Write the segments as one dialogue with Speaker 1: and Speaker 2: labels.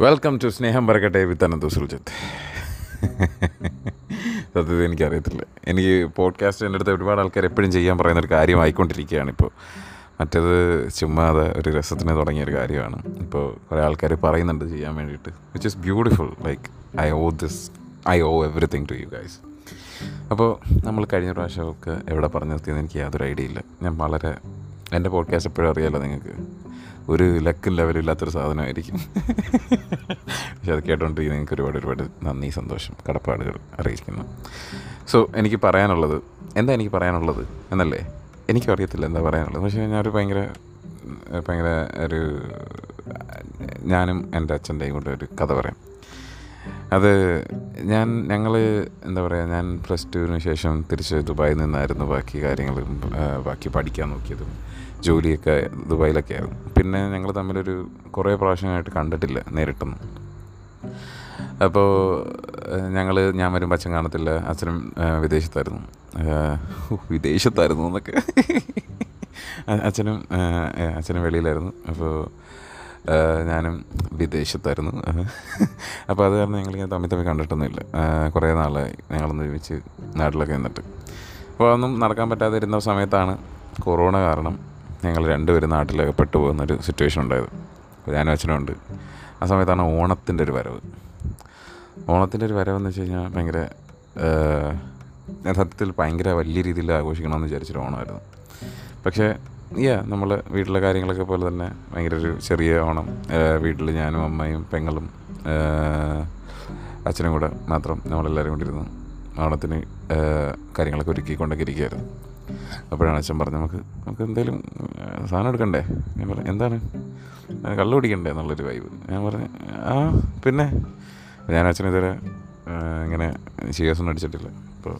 Speaker 1: Welcome to സ്നേഹം പറക്കട്ടെ with Anantha Suljith സത്യത്തിൽ എനിക്കറിയത്തില്ല. എനിക്ക് പോഡ്കാസ്റ്റ് എന്റെ അടുത്ത് ഒരുപാട് ആൾക്കാർ എപ്പോഴും ചെയ്യാൻ പറയുന്ന ഒരു കാര്യമായിക്കൊണ്ടിരിക്കുകയാണ് ഇപ്പോൾ മറ്റേത് അത് ഒരു രസത്തിന് തുടങ്ങിയ ഒരു കാര്യമാണ്. ഇപ്പോൾ കുറേ ആൾക്കാർ പറയുന്നുണ്ട് ചെയ്യാൻ വേണ്ടിയിട്ട്. Which is beautiful like I owe this I owe everything to you guys അപ്പോൾ നമ്മൾ കഴിഞ്ഞ പ്രാവശ്യമൊക്കെ എവിടെ പറഞ്ഞു നിർത്തിയെന്ന് എനിക്ക് യാതൊരു ഐഡിയ ഇല്ല. ഞാൻ വളരെ എന്റെ പോഡ്കാസ്റ്റ് എപ്പോഴും അറിയാമല്ലോ നിങ്ങൾക്ക്. ഒരു ലക്കും ലെവലില്ലാത്തൊരു സാധനമായിരിക്കും. പക്ഷെ അത് കേട്ടോണ്ടിരിക്കുന്ന നിങ്ങൾക്ക് ഒരുപാട് ഒരുപാട് നന്ദി സന്തോഷം കടപ്പാടുകൾ അറിയിക്കുന്നു. സോ എനിക്ക് പറയാനുള്ളത് എന്താ എനിക്ക് പറയാനുള്ളത് എന്നല്ലേ? എനിക്കും അറിയത്തില്ല എന്താ പറയാനുള്ളത്. പക്ഷേ ഞാനൊരു ഭയങ്കര ഭയങ്കര ഒരു ഞാനും എന്റെ അച്ഛന്റെയും കൂടെ ഒരു കഥ പറയാം. അത് ഞാൻ ഞങ്ങൾ എന്താ പറയുക ഞാൻ പ്ലസ് ടുവിന് ശേഷം തിരിച്ച് ദുബായിൽ നിന്നായിരുന്നു ബാക്കി കാര്യങ്ങളും ബാക്കി പഠിക്കാൻ നോക്കിയതും. ജോലിയൊക്കെ ദുബായിലൊക്കെ ആയിരുന്നു. പിന്നെ ഞങ്ങൾ തമ്മിലൊരു കുറേ പ്രാവശ്യമായിട്ട് കണ്ടിട്ടില്ല നേരിട്ടൊന്നും. അപ്പോൾ ഞങ്ങൾ ഞാൻ വരുമ്പോൾ അച്ഛൻ കാണത്തില്ല അച്ഛനും വിദേശത്തായിരുന്നു. വിദേശത്തായിരുന്നു എന്നൊക്കെ. അച്ഛനും അച്ഛനും വെളിയിലായിരുന്നു. അപ്പോൾ ഞാനും വിദേശത്തായിരുന്നു. അപ്പോൾ അത് കാരണം ഞങ്ങളിങ്ങനെ തമ്മിൽ തമ്മിൽ കണ്ടിട്ടൊന്നുമില്ല. കുറേ നാളായി ഞങ്ങളൊന്ന് ഒരുമിച്ച് നാട്ടിലൊക്കെ നിന്നിട്ട്. അപ്പോൾ അതൊന്നും നടക്കാൻ പറ്റാതിരുന്ന സമയത്താണ് കൊറോണ കാരണം ഞങ്ങൾ രണ്ടുപേരും നാട്ടിലൊക്കെ പെട്ടുപോകുന്നൊരു സിറ്റുവേഷൻ ഉണ്ടായത്. ഞാനും അച്ഛനും ഉണ്ട്. ആ സമയത്താണ് ഓണത്തിന്റെ ഒരു വരവ്. ഓണത്തിന്റെ ഒരു വരവെന്ന് വെച്ച് കഴിഞ്ഞാൽ ഭയങ്കര ഞാൻ സത്യത്തിൽ ഭയങ്കര വലിയ രീതിയിൽ ആഘോഷിക്കണമെന്ന് വിചാരിച്ചൊരു ഓണമായിരുന്നു. പക്ഷേ യാ നമ്മൾ വീട്ടിലെ കാര്യങ്ങളൊക്കെ പോലെ തന്നെ ഭയങ്കര ഒരു ചെറിയ ഓണം. വീട്ടിൽ ഞാനും അമ്മയും പെങ്ങളും അച്ഛനും കൂടെ മാത്രം നമ്മളെല്ലാവരും കൂടി ഇരുന്നു ഓണത്തിന് കാര്യങ്ങളൊക്കെ ഒരുക്കിക്കൊണ്ടൊക്കെ ഇരിക്കുകയായിരുന്നു. അപ്പോഴാണ് അച്ഛൻ പറഞ്ഞത് നമുക്ക് നമുക്ക് എന്തെങ്കിലും സാധനം എടുക്കണ്ടേ? ഞാൻ പറഞ്ഞു എന്താണ്? കള്ളു കുടിക്കണ്ടേ? എന്നുള്ളൊരു വൈബ് ഞാൻ പറഞ്ഞു ആ പിന്നെ? ഞാൻ അച്ഛൻ ഇതുവരെ ഇങ്ങനെ ശീകസൊന്നും അടിച്ചിട്ടില്ല. അപ്പോൾ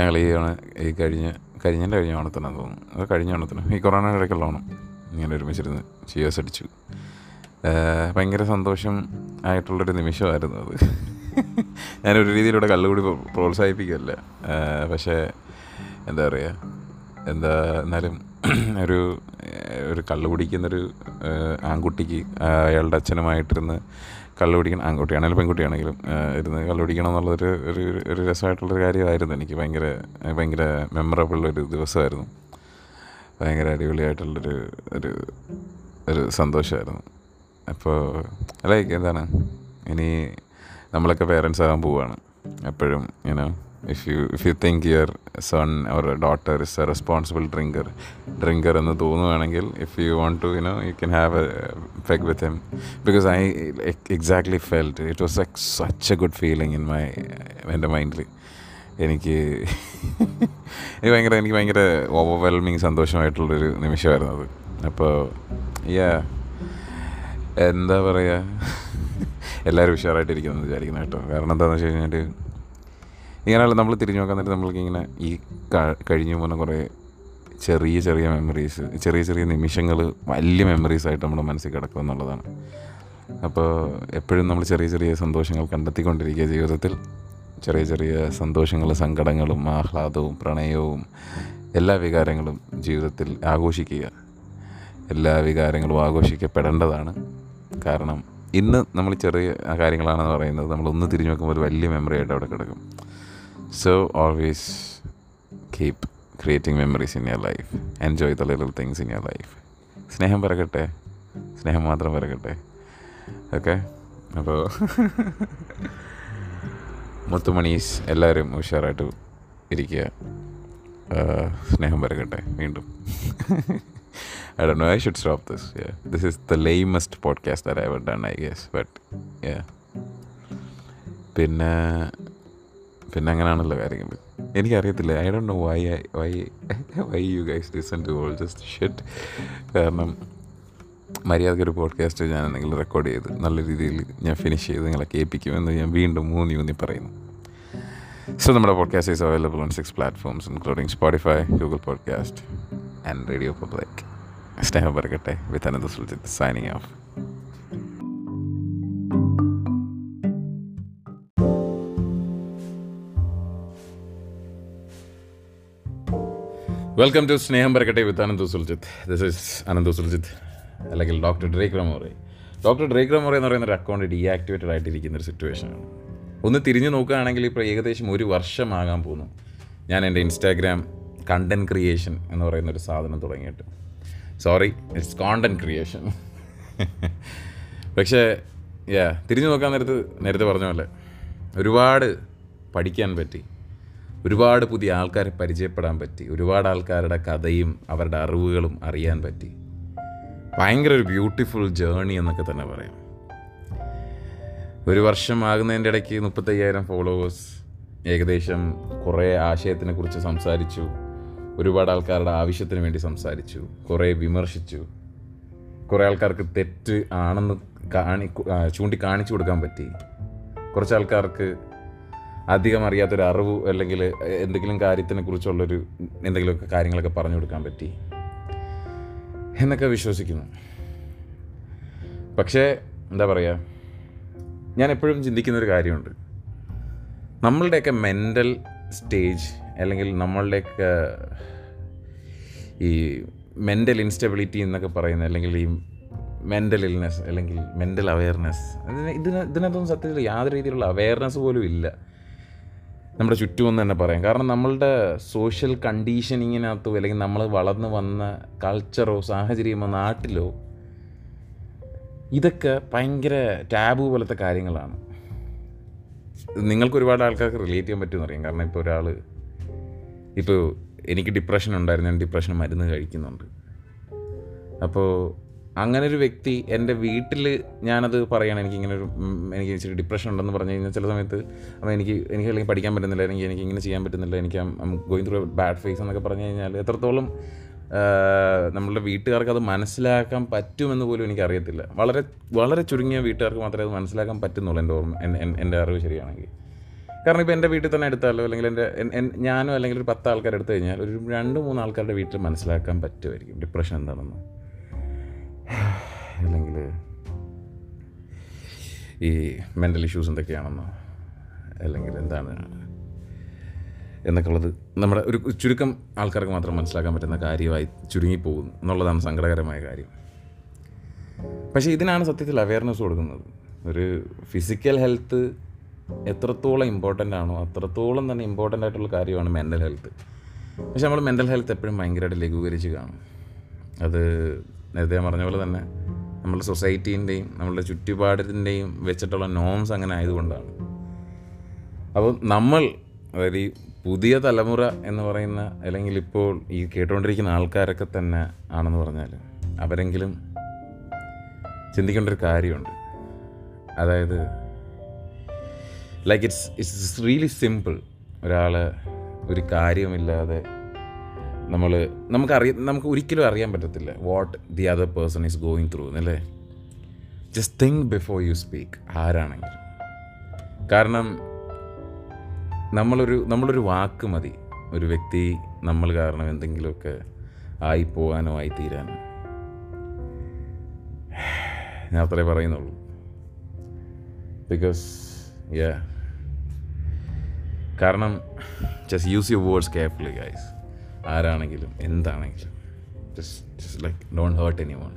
Speaker 1: ഞങ്ങൾ ഈ ഈ കഴിഞ്ഞ കഴിഞ്ഞതിന്റെ കഴിഞ്ഞ ഓണത്തിനാന്ന് തോന്നുന്നു. അത് കഴിഞ്ഞ ഓണത്തിന് ഈ കൊറോണ ഇടയ്ക്കുള്ള ഓണം. ഇങ്ങനെ ഒരുമിച്ചിരുന്ന് ചിയേഴ്സ് അടിച്ചു. ഭയങ്കര സന്തോഷം ആയിട്ടുള്ളൊരു നിമിഷമായിരുന്നു അത്. ഞാനൊരു രീതിയിലൂടെ കള്ളുകൂടി പ്രോ- പ്രോത്സാഹിപ്പിക്കുകയല്ല പക്ഷേ എന്താ പറയുക എന്താ എന്നാലും ഒരു ഒരു കള്ളു കുടിക്കുന്നൊരു ആൺകുട്ടിക്ക് അയാളുടെ അച്ഛനുമായിട്ടിരുന്ന് കള്ളു കുടിക്കണം ആൺകുട്ടിയാണെങ്കിലും പെൺകുട്ടിയാണെങ്കിലും ഇരുന്ന് കള്ളു കുടിക്കണം എന്നുള്ളൊരു ഒരു ഒരു രസമായിട്ടുള്ളൊരു കാര്യമായിരുന്നു. എനിക്ക് ഭയങ്കര ഭയങ്കര മെമ്മറബിൾ ഒരു ദിവസമായിരുന്നു. ഭയങ്കര അടിപൊളിയായിട്ടുള്ളൊരു ഒരു ഒരു സന്തോഷമായിരുന്നു. അപ്പോൾ അല്ലേ എന്താണ്? ഇനി നമ്മളൊക്കെ പേരൻസ് ആകാൻ പോവുകയാണ് എപ്പോഴും you know if you if you think your son or daughter is a responsible drinker drinker എന്ന് തോന്നുവാണെങ്കിൽ if you want to you know you can have a peg with him because I exactly felt it was like such a good feeling in my എന്റെ മൈൻഡിൽ എനിക്ക് എനിക്ക് ഭയങ്കര എനിക്ക് ഭയങ്കര overwhelming സന്തോഷമായിട്ടുള്ളൊരു നിമിഷമായിരുന്നു അത്. അപ്പോൾ യാ എന്താ പറയുക എല്ലാവരും ഉഷാറായിട്ടിരിക്കുന്നു വിചാരിക്കുന്നു കേട്ടോ. കാരണം എന്താണെന്ന് വെച്ച് കഴിഞ്ഞാൽ ഇങ്ങനെയുള്ള നമ്മൾ തിരിഞ്ഞു നോക്കാൻ നേരത്തെ നമ്മൾക്ക് ഇങ്ങനെ ഈ കഴിഞ്ഞു പോകുന്ന കുറേ ചെറിയ ചെറിയ മെമ്മറീസ് ചെറിയ ചെറിയ നിമിഷങ്ങൾ വലിയ മെമ്മറീസ് ആയിട്ട് നമ്മുടെ മനസ്സിൽ കിടക്കും എന്നുള്ളതാണ്. അപ്പോൾ എപ്പോഴും നമ്മൾ ചെറിയ ചെറിയ സന്തോഷങ്ങൾ കണ്ടെത്തിക്കൊണ്ടിരിക്കുക ജീവിതത്തിൽ. ചെറിയ ചെറിയ സന്തോഷങ്ങളും സങ്കടങ്ങളും ആഹ്ലാദവും പ്രണയവും എല്ലാ വികാരങ്ങളും ജീവിതത്തിൽ ആഘോഷിക്കുക. എല്ലാ വികാരങ്ങളും ആഘോഷിക്കപ്പെടേണ്ടതാണ്. കാരണം ഇന്ന് നമ്മൾ ചെറിയ കാര്യങ്ങളാണെന്ന് പറയുന്നത് നമ്മൾ ഒന്ന് തിരിഞ്ഞു നോക്കുമ്പോൾ ഒരു വലിയ മെമ്മറി ആയിട്ട് അവിടെ കിടക്കും. So always keep creating memories in your life enjoy the little things in your life സ്നേഹം പിറകട്ടെ സ്നേഹം മാത്രം പിറകട്ടെ ഓക്കെ അപ്പോൾ മുത്തുമണീസ് എല്ലാവരും ഉഷാറായിട്ട് ഇരിക്കുക ആ, സ്നേഹം പിറകട്ടെ വീണ്ടും I don't know. I should stop this. Yeah, this is the lamest podcast that I ever done, I guess. But yeah. പിന്നെ പിന്നെ അങ്ങനെയാണല്ലോ കാര്യങ്ങൾ എനിക്കറിയത്തില്ല I don't know why why why you guys listen to all just shit കാരണം മര്യാദയ്ക്ക് ഒരു podcast ഞാൻ നിങ്ങൾ റെക്കോർഡ് ചെയ്ത് നല്ല രീതിയിൽ ഞാൻ ഫിനിഷ് ചെയ്ത് നിങ്ങളെ കേൾപ്പിക്കുമെന്ന് ഞാൻ വീണ്ടും മൂന്നി ഊന്നി പറയുന്നു. സോ നമ്മുടെ podcast is available on six platforms including Spotify Google podcast and radio public സ്നേഹം പറക്കട്ടെ with Anantha Suljith signing off welcome to സ്നേഹം പരക്കട്ടെ with Ananth Suljith this is Ananthu Suljith അല്ലെങ്കിൽ doctor Drake Ramoray doctor Drake Ramoray എന്ന് പറയുന്ന ഒരു account deactivated ആയിട്ടിരിക്കുന്ന ഒരു സിറ്റുവേഷനാണ് ഒന്ന് തിരിഞ്ഞു നോക്കുകയാണെങ്കിൽ ഇപ്പോൾ ഏകദേശം ഒരു വർഷമാകാൻ പോകുന്നു. ഞാൻ എന്റെ ഇൻസ്റ്റാഗ്രാം കണ്ടന്റ് ക്രിയേഷൻ എന്ന് പറയുന്ന ഒരു സാധനം തുടങ്ങിയിട്ട്. സോറി ഇറ്റ്സ് കോണ്ടന്റ് ക്രിയേഷൻ പക്ഷേ യാ തിരിഞ്ഞു നോക്കാൻ നേരത്ത് നേരത്തെ പറഞ്ഞ പോലെ ഒരുപാട് പഠിക്കാൻ പറ്റി. ഒരുപാട് പുതിയ ആൾക്കാരെ പരിചയപ്പെടാൻ പറ്റി. ഒരുപാട് ആൾക്കാരുടെ കഥയും അവരുടെ അറിവുകളും അറിയാൻ പറ്റി. ഭയങ്കര ഒരു ബ്യൂട്ടിഫുൾ ജേണി എന്നൊക്കെ തന്നെ പറയാം. ഒരു വർഷം ആകുന്നതിന്റെ ഇടയ്ക്ക് മുപ്പത്തയ്യായിരം ഫോളോവേഴ്സ് ഏകദേശം കുറേ ആശയത്തിനെ കുറിച്ച് സംസാരിച്ചു. ഒരുപാട് ആൾക്കാരുടെ ആവശ്യത്തിന് വേണ്ടി സംസാരിച്ചു. കുറേ വിമർശിച്ചു. കുറേ ആൾക്കാർക്ക് തെറ്റ് ആണെന്ന് കാണി ചൂണ്ടിക്കാണിച്ചു ചൂണ്ടി കാണിച്ചു കൊടുക്കാൻ പറ്റി. കുറച്ച് ആൾക്കാർക്ക് അധികം അറിയാത്തൊരു അറിവ് അല്ലെങ്കിൽ എന്തെങ്കിലും കാര്യത്തിനെ കുറിച്ചുള്ളൊരു എന്തെങ്കിലുമൊക്കെ കാര്യങ്ങളൊക്കെ പറഞ്ഞു കൊടുക്കാൻ പറ്റി എന്നൊക്കെ വിശ്വസിക്കുന്നു. പക്ഷേ എന്താ പറയുക ഞാൻ എപ്പോഴും ചിന്തിക്കുന്നൊരു കാര്യമുണ്ട്. നമ്മളുടെയൊക്കെ മെന്റൽ സ്റ്റേജ് അല്ലെങ്കിൽ നമ്മളുടെയൊക്കെ ഈ മെന്റൽ ഇൻസ്റ്റബിലിറ്റി എന്നൊക്കെ പറയുന്ന അല്ലെങ്കിൽ ഈ മെന്റൽ ഇൽനെസ് അല്ലെങ്കിൽ മെന്റൽ അവയർനെസ് ഇതിന് ഇതിന് ഇതിനകത്തൊന്നും സത്യത്തിൽ യാതൊരു രീതിയിലുള്ള അവയർനെസ് പോലും ഇല്ല. നമ്മുടെ ചുറ്റുമെന്ന് തന്നെ പറയാം. കാരണം നമ്മളുടെ സോഷ്യൽ കണ്ടീഷനിങ്ങിനകത്തോ അല്ലെങ്കിൽ നമ്മൾ വളർന്നു വന്ന കൾച്ചറോ സാഹചര്യമോ നാട്ടിലോ ഇതൊക്കെ ഭയങ്കര ടാബു പോലത്തെ കാര്യങ്ങളാണ്. നിങ്ങൾക്ക് ഒരുപാട് ആൾക്കാർക്ക് റിലേറ്റ് ചെയ്യാൻ പറ്റുമെന്ന് അറിയാം. കാരണം ഇപ്പോൾ ഒരാൾ ഇപ്പോൾ എനിക്ക് ഡിപ്രഷൻ ഉണ്ടായിരുന്നു. ഞാൻ ഡിപ്രഷൻ മരുന്ന് കഴിക്കുന്നുണ്ട്. അപ്പോൾ അങ്ങനെ ഒരു വ്യക്തി എന്റെ വീട്ടിൽ ഞാനത് എനിക്ക് ഇങ്ങനെ ഒരു എനിക്ക് ഇച്ചിരി ഡിപ്രഷൻ ഉണ്ടെന്ന് പറഞ്ഞു കഴിഞ്ഞാൽ ചില സമയത്ത് അപ്പോൾ എനിക്ക് എനിക്ക് അല്ലെങ്കിൽ പഠിക്കാൻ പറ്റുന്നില്ല അല്ലെങ്കിൽ എനിക്ക് ഇങ്ങനെ ചെയ്യാൻ പറ്റുന്നില്ല എനിക്ക് ഗോയിങ് ത്രൂ ബാഡ് ഫേസ് എന്നൊക്കെ പറഞ്ഞു കഴിഞ്ഞാൽ എത്രത്തോളം നമ്മളുടെ വീട്ടുകാർക്ക് അത് മനസ്സിലാക്കാൻ പറ്റുമെന്ന് പോലും എനിക്കറിയത്തില്ല. വളരെ വളരെ ചുരുങ്ങിയ വീട്ടുകാർക്ക് മാത്രമേ അത് മനസ്സിലാക്കാൻ പറ്റുന്നുള്ളൂ എന്റെ ഓർമ്മ എൻ- എൻ- എന്റെ അറിവ് ശരിയാണെങ്കിൽ. കാരണം ഇപ്പോൾ എന്റെ വീട്ടിൽ തന്നെ എടുത്താലോ അല്ലെങ്കിൽ എന്റെ എൻ- എൻ- ഞാനോ അല്ലെങ്കിൽ ഒരു പത്ത് ആൾക്കാർ എടുത്തു കഴിഞ്ഞാൽ ഒരു രണ്ട് മൂന്ന് ആൾക്കാരുടെ വീട്ടിൽ മനസ്സിലാക്കാൻ പറ്റുമായിരിക്കും. ഡിപ്രഷൻ എന്താണെന്ന്. അല്ലെങ്കിൽ ഈ മെന്റൽ ഇഷ്യൂസ് എന്തൊക്കെയാണെന്നോ അല്ലെങ്കിൽ എന്താണ് എന്നൊക്കെ ഉള്ളത് നമ്മുടെ ഒരു ചുരുക്കം ആൾക്കാർക്ക് മാത്രം മനസ്സിലാക്കാൻ പറ്റുന്ന കാര്യമായി ചുരുങ്ങിപ്പോകുന്നു. എന്നുള്ളതാണ് സങ്കടകരമായ കാര്യം. പക്ഷേ ഇതിനാണ് സത്യത്തിൽ അവയർനെസ് കൊടുക്കുന്നത്. ഒരു ഫിസിക്കൽ ഹെൽത്ത് എത്രത്തോളം ഇമ്പോർട്ടന്റ് ആണോ അത്രത്തോളം തന്നെ ഇമ്പോർട്ടന്റ് ആയിട്ടുള്ള കാര്യമാണ് മെന്റൽ ഹെൽത്ത് പക്ഷെ നമ്മൾ മെന്റൽ ഹെൽത്ത് എപ്പോഴും ഭയങ്കരമായിട്ട് ലഘൂകരിച്ച് കാണും. അത് നേരത്തെ പറഞ്ഞ പോലെ തന്നെ നമ്മുടെ സൊസൈറ്റീന്റെയും നമ്മളുടെ ചുറ്റുപാടിന്റെയും വെച്ചിട്ടുള്ള നോംസ് അങ്ങനെ ആയതുകൊണ്ടാണ്. അപ്പോൾ നമ്മൾ അതായത് ഈ പുതിയ തലമുറ എന്ന് പറയുന്ന അല്ലെങ്കിൽ ഇപ്പോൾ ഈ കേട്ടുകൊണ്ടിരിക്കുന്ന ആൾക്കാരൊക്കെ തന്നെ ആണെന്ന് പറഞ്ഞാൽ അവരെങ്കിലും ചിന്തിക്കേണ്ട ഒരു കാര്യമുണ്ട്. അതായത് like it's it's really simple ഒരാൾ ഒരു കാര്യമില്ലാതെ നമ്മൾ നമുക്കറിയ നമുക്ക് ഒരിക്കലും അറിയാൻ പറ്റത്തില്ല what the other person is going through എന്നല്ലേ just think before you speak ആരാണെങ്കിലും. കാരണം നമ്മളൊരു നമ്മളൊരു വാക്ക് മതി. ഒരു വ്യക്തി നമ്മൾ കാരണം എന്തെങ്കിലുമൊക്കെ ആയി പോകാനോ ആയി തീരാനോ ഞാൻ അത്രേ പറയുന്നുള്ളൂ. ബിക്കോസ് യാ കാരണം just use your words carefully guys ആരാണെങ്കിലും എന്താണെങ്കിലും just just like don't hurt anyone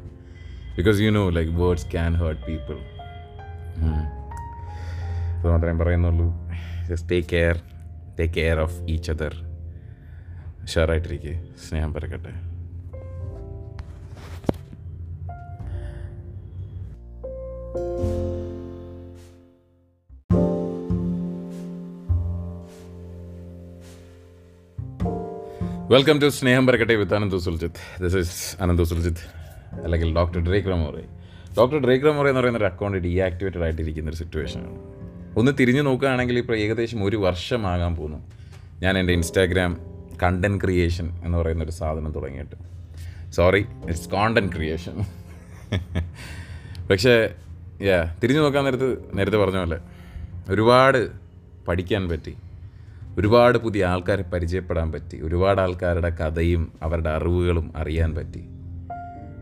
Speaker 1: because you know like words can hurt people അത് മാത്രമേ പറയുന്നുള്ളൂ. Just take care take care of each other ഷുവറായിട്ടിരിക്കുക സ്നേഹം പരക്കട്ടെ. വെൽക്കം ടു സ്നേഹം പരക്കട്ടെ with Ananth Suljith this is Ananth Suljith അല്ലെങ്കിൽ doctor Drake Ramoray doctor Drake Ramoray എന്ന് പറയുന്ന ഒരു അക്കൗണ്ട് ഡീആക്ടിവേറ്റഡ് ആയിട്ടിരിക്കുന്ന ഒരു സിറ്റുവേഷനാണ് ഒന്ന് തിരിഞ്ഞു നോക്കുകയാണെങ്കിൽ ഇപ്പോൾ ഏകദേശം ഒരു വർഷമാകാൻ പോകുന്നു. ഞാൻ എന്റെ ഇൻസ്റ്റാഗ്രാം കണ്ടന്റ് ക്രിയേഷൻ എന്ന് പറയുന്ന ഒരു സാധനം തുടങ്ങിയിട്ട്. സോറി ഇറ്റ്സ് കോണ്ടന്റ് ക്രിയേഷൻ പക്ഷേ യാ തിരിഞ്ഞു നോക്കാൻ നേരത്ത് നേരത്തെ പറഞ്ഞ പോലെ ഒരുപാട് പഠിക്കാൻ പറ്റി. ഒരുപാട് പുതിയ ആൾക്കാരെ പരിചയപ്പെടാൻ പറ്റി. ഒരുപാട് ആൾക്കാരുടെ കഥയും അവരുടെ അറിവുകളും അറിയാൻ പറ്റി.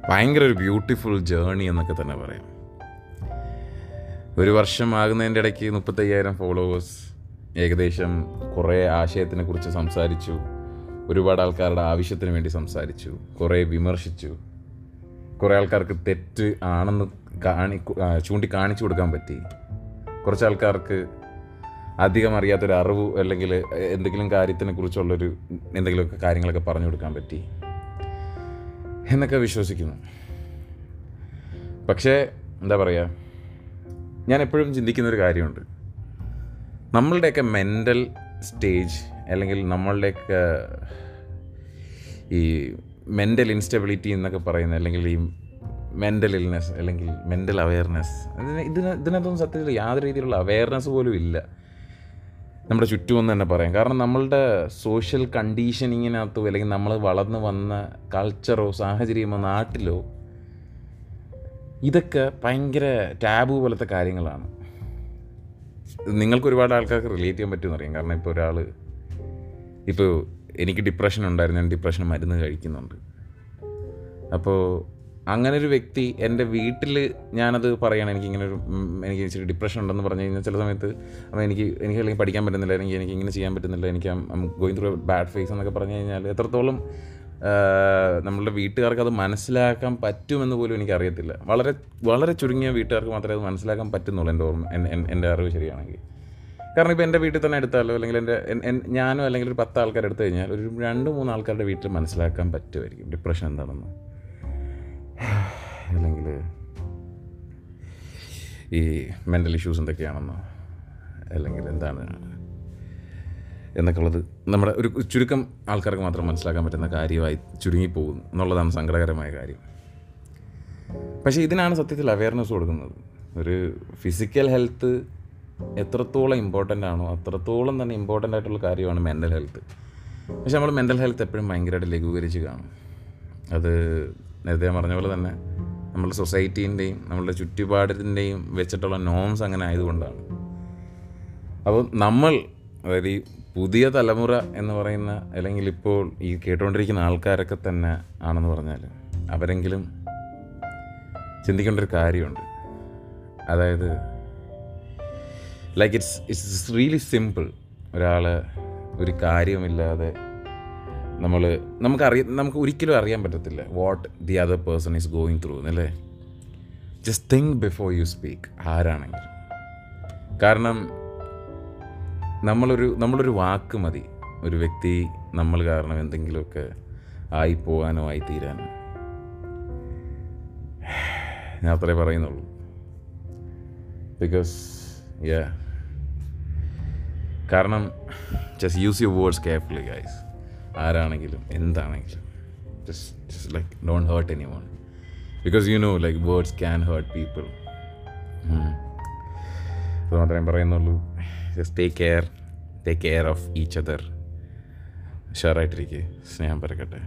Speaker 1: ഭയങ്കര ഒരു ബ്യൂട്ടിഫുൾ ജേണി എന്നൊക്കെ തന്നെ പറയാം. ഒരു വർഷം ആകുന്നതിന്റെ ഇടയ്ക്ക് മുപ്പത്തയ്യായിരം ഫോളോവേഴ്സ് ഏകദേശം കുറേ ആശയത്തിനെ കുറിച്ച് സംസാരിച്ചു. ഒരുപാട് ആൾക്കാരുടെ ആവശ്യത്തിന് വേണ്ടി സംസാരിച്ചു. കുറേ വിമർശിച്ചു. കുറേ ആൾക്കാർക്ക് തെറ്റ് ആണെന്ന് കാണി ചൂണ്ടിക്കാണിച്ചു ചൂണ്ടി കാണിച്ചു കൊടുക്കാൻ പറ്റി. കുറച്ച് ആൾക്കാർക്ക് അധികം അറിയാത്തൊരു അറിവ് അല്ലെങ്കിൽ എന്തെങ്കിലും കാര്യത്തിനെ കുറിച്ചുള്ളൊരു എന്തെങ്കിലുമൊക്കെ കാര്യങ്ങളൊക്കെ പറഞ്ഞു കൊടുക്കാൻ പറ്റി എന്നൊക്കെ വിശ്വസിക്കുന്നു. പക്ഷേ എന്താ പറയുക ഞാൻ എപ്പോഴും ചിന്തിക്കുന്നൊരു കാര്യമുണ്ട്. നമ്മളുടെയൊക്കെ മെന്റൽ സ്റ്റേജ് അല്ലെങ്കിൽ നമ്മളുടെയൊക്കെ ഈ മെന്റൽ ഇൻസ്റ്റബിലിറ്റി എന്നൊക്കെ പറയുന്ന അല്ലെങ്കിൽ ഈ മെന്റൽ ഇൽനെസ് അല്ലെങ്കിൽ മെന്റൽ അവയർനെസ് ഇതിന് ഇതിന് ഇതിനകത്തൊന്നും സത്യത്തിൽ യാതൊരു രീതിയിലുള്ള അവയർനെസ് പോലും ഇല്ല. നമ്മുടെ ചുറ്റുമെന്ന് തന്നെ പറയാം. കാരണം നമ്മളുടെ സോഷ്യൽ കണ്ടീഷനിങ്ങിനകത്തോ അല്ലെങ്കിൽ നമ്മൾ വളർന്നു വന്ന കൾച്ചറോ സാഹചര്യമോ നാട്ടിലോ ഇതൊക്കെ ഭയങ്കര ടാബു പോലത്തെ കാര്യങ്ങളാണ്. നിങ്ങൾക്ക് ഒരുപാട് ആൾക്കാർക്ക് റിലേറ്റ് ചെയ്യാൻ പറ്റുമെന്ന് അറിയാം. കാരണം ഇപ്പോൾ ഒരാൾ ഇപ്പോൾ എനിക്ക് ഡിപ്രഷൻ ഉണ്ടായിരുന്നു. ഞാൻ ഡിപ്രഷൻ മരുന്ന് കഴിക്കുന്നുണ്ട്. അപ്പോൾ അങ്ങനെ ഒരു വ്യക്തി എന്റെ വീട്ടിൽ ഞാനത് പറയുകയാണ് എനിക്ക് ഇങ്ങനെ ഒരു എനിക്ക് ഇച്ചിരി ഡിപ്രഷൻ ഉണ്ടെന്ന് പറഞ്ഞു കഴിഞ്ഞാൽ ചില സമയത്ത് അപ്പോൾ എനിക്ക് എനിക്ക് അല്ലെങ്കിൽ പഠിക്കാൻ പറ്റുന്നില്ല അല്ലെങ്കിൽ എനിക്ക് ഇങ്ങനെ ചെയ്യാൻ പറ്റുന്നില്ല എനിക്ക് ഗോയിങ് ത്രൂ ബാഡ് ഫേസ് എന്നൊക്കെ പറഞ്ഞു കഴിഞ്ഞാൽ എത്രത്തോളം നമ്മളുടെ വീട്ടുകാർക്ക് അത് മനസ്സിലാക്കാൻ പറ്റുമെന്ന് പോലും എനിക്കറിയത്തില്ല. വളരെ വളരെ ചുരുങ്ങിയ വീട്ടുകാർക്ക് മാത്രമേ അത് മനസ്സിലാക്കാൻ പറ്റുന്നുള്ളൂ എന്റെ ഓർമ്മ എൻ- എൻ- എന്റെ അറിവ് ശരിയാണെങ്കിൽ. കാരണം ഇപ്പോൾ എന്റെ വീട്ടിൽ തന്നെ എടുത്താലോ അല്ലെങ്കിൽ എന്റെ എൻ- എൻ- ഞാനോ അല്ലെങ്കിൽ ഒരു പത്ത് ആൾക്കാർ എടുത്തു കഴിഞ്ഞാൽ ഒരു രണ്ട് മൂന്ന് ആൾക്കാരുടെ വീട്ടിൽ മനസ്സിലാക്കാൻ പറ്റുമായിരിക്കും. ഡിപ്രഷൻ എന്താണെന്ന്. അല്ലെങ്കിൽ ഈ മെന്റൽ ഇഷ്യൂസ് എന്തൊക്കെയാണെന്നോ അല്ലെങ്കിൽ എന്താണ് എന്നൊക്കെ ഉള്ളത് നമ്മുടെ ഒരു ചുരുക്കം ആൾക്കാർക്ക് മാത്രം മനസ്സിലാക്കാൻ പറ്റുന്ന കാര്യമായി ചുരുങ്ങിപ്പോകുന്നു എന്നുള്ളതാണ് സങ്കടകരമായ കാര്യം. പക്ഷേ ഇതിനാണ് സത്യത്തിൽ അവയർനെസ് കൊടുക്കുന്നത്. ഒരു ഫിസിക്കൽ ഹെൽത്ത് എത്രത്തോളം ഇമ്പോർട്ടന്റ് ആണോ അത്രത്തോളം തന്നെ ഇമ്പോർട്ടന്റ് ആയിട്ടുള്ള കാര്യമാണ് മെന്റൽ ഹെൽത്ത് പക്ഷെ നമ്മൾ മെന്റൽ ഹെൽത്ത് എപ്പോഴും ഭയങ്കരമായിട്ട് ലഘൂകരിച്ച് കാണും. അത് നേരത്തെ പറഞ്ഞ പോലെ തന്നെ നമ്മളുടെ സൊസൈറ്റീന്റെയും നമ്മളുടെ ചുറ്റുപാടിന്റെയും വെച്ചിട്ടുള്ള നോംസ് അങ്ങനെ ആയതുകൊണ്ടാണ്. അപ്പോൾ നമ്മൾ അതായത് ഈ പുതിയ തലമുറ എന്ന് പറയുന്ന അല്ലെങ്കിൽ ഇപ്പോൾ ഈ കേട്ടുകൊണ്ടിരിക്കുന്ന ആൾക്കാരൊക്കെ തന്നെ ആണെന്ന് പറഞ്ഞാൽ അവരെങ്കിലും ചിന്തിക്കേണ്ട ഒരു കാര്യമുണ്ട്. അതായത് like it's it's really simple ഒരാൾ ഒരു കാര്യമില്ലാതെ നമ്മൾ നമുക്കറിയ നമുക്ക് ഒരിക്കലും അറിയാൻ പറ്റത്തില്ല what the other person is going through എന്നല്ലേ just think before you speak ആരാണെങ്കിലും. കാരണം നമ്മളൊരു നമ്മളൊരു വാക്ക് മതി. ഒരു വ്യക്തി നമ്മൾ കാരണം എന്തെങ്കിലുമൊക്കെ ആയി പോകാനോ ആയി തീരാനോ ഞാൻ അത്രേ പറയുന്നുള്ളൂ. ബിക്കോസ് യാ കാരണം just use your words carefully guys ആരാണെങ്കിലും എന്താണെങ്കിലും. Just just like don't hurt anyone because you know like words can hurt people അത് മാത്രമേ പറയുന്നുള്ളൂ. Just take care take care of each other ഷുവറായിട്ടിരിക്കുക സ്നേഹം പരക്കട്ടെ.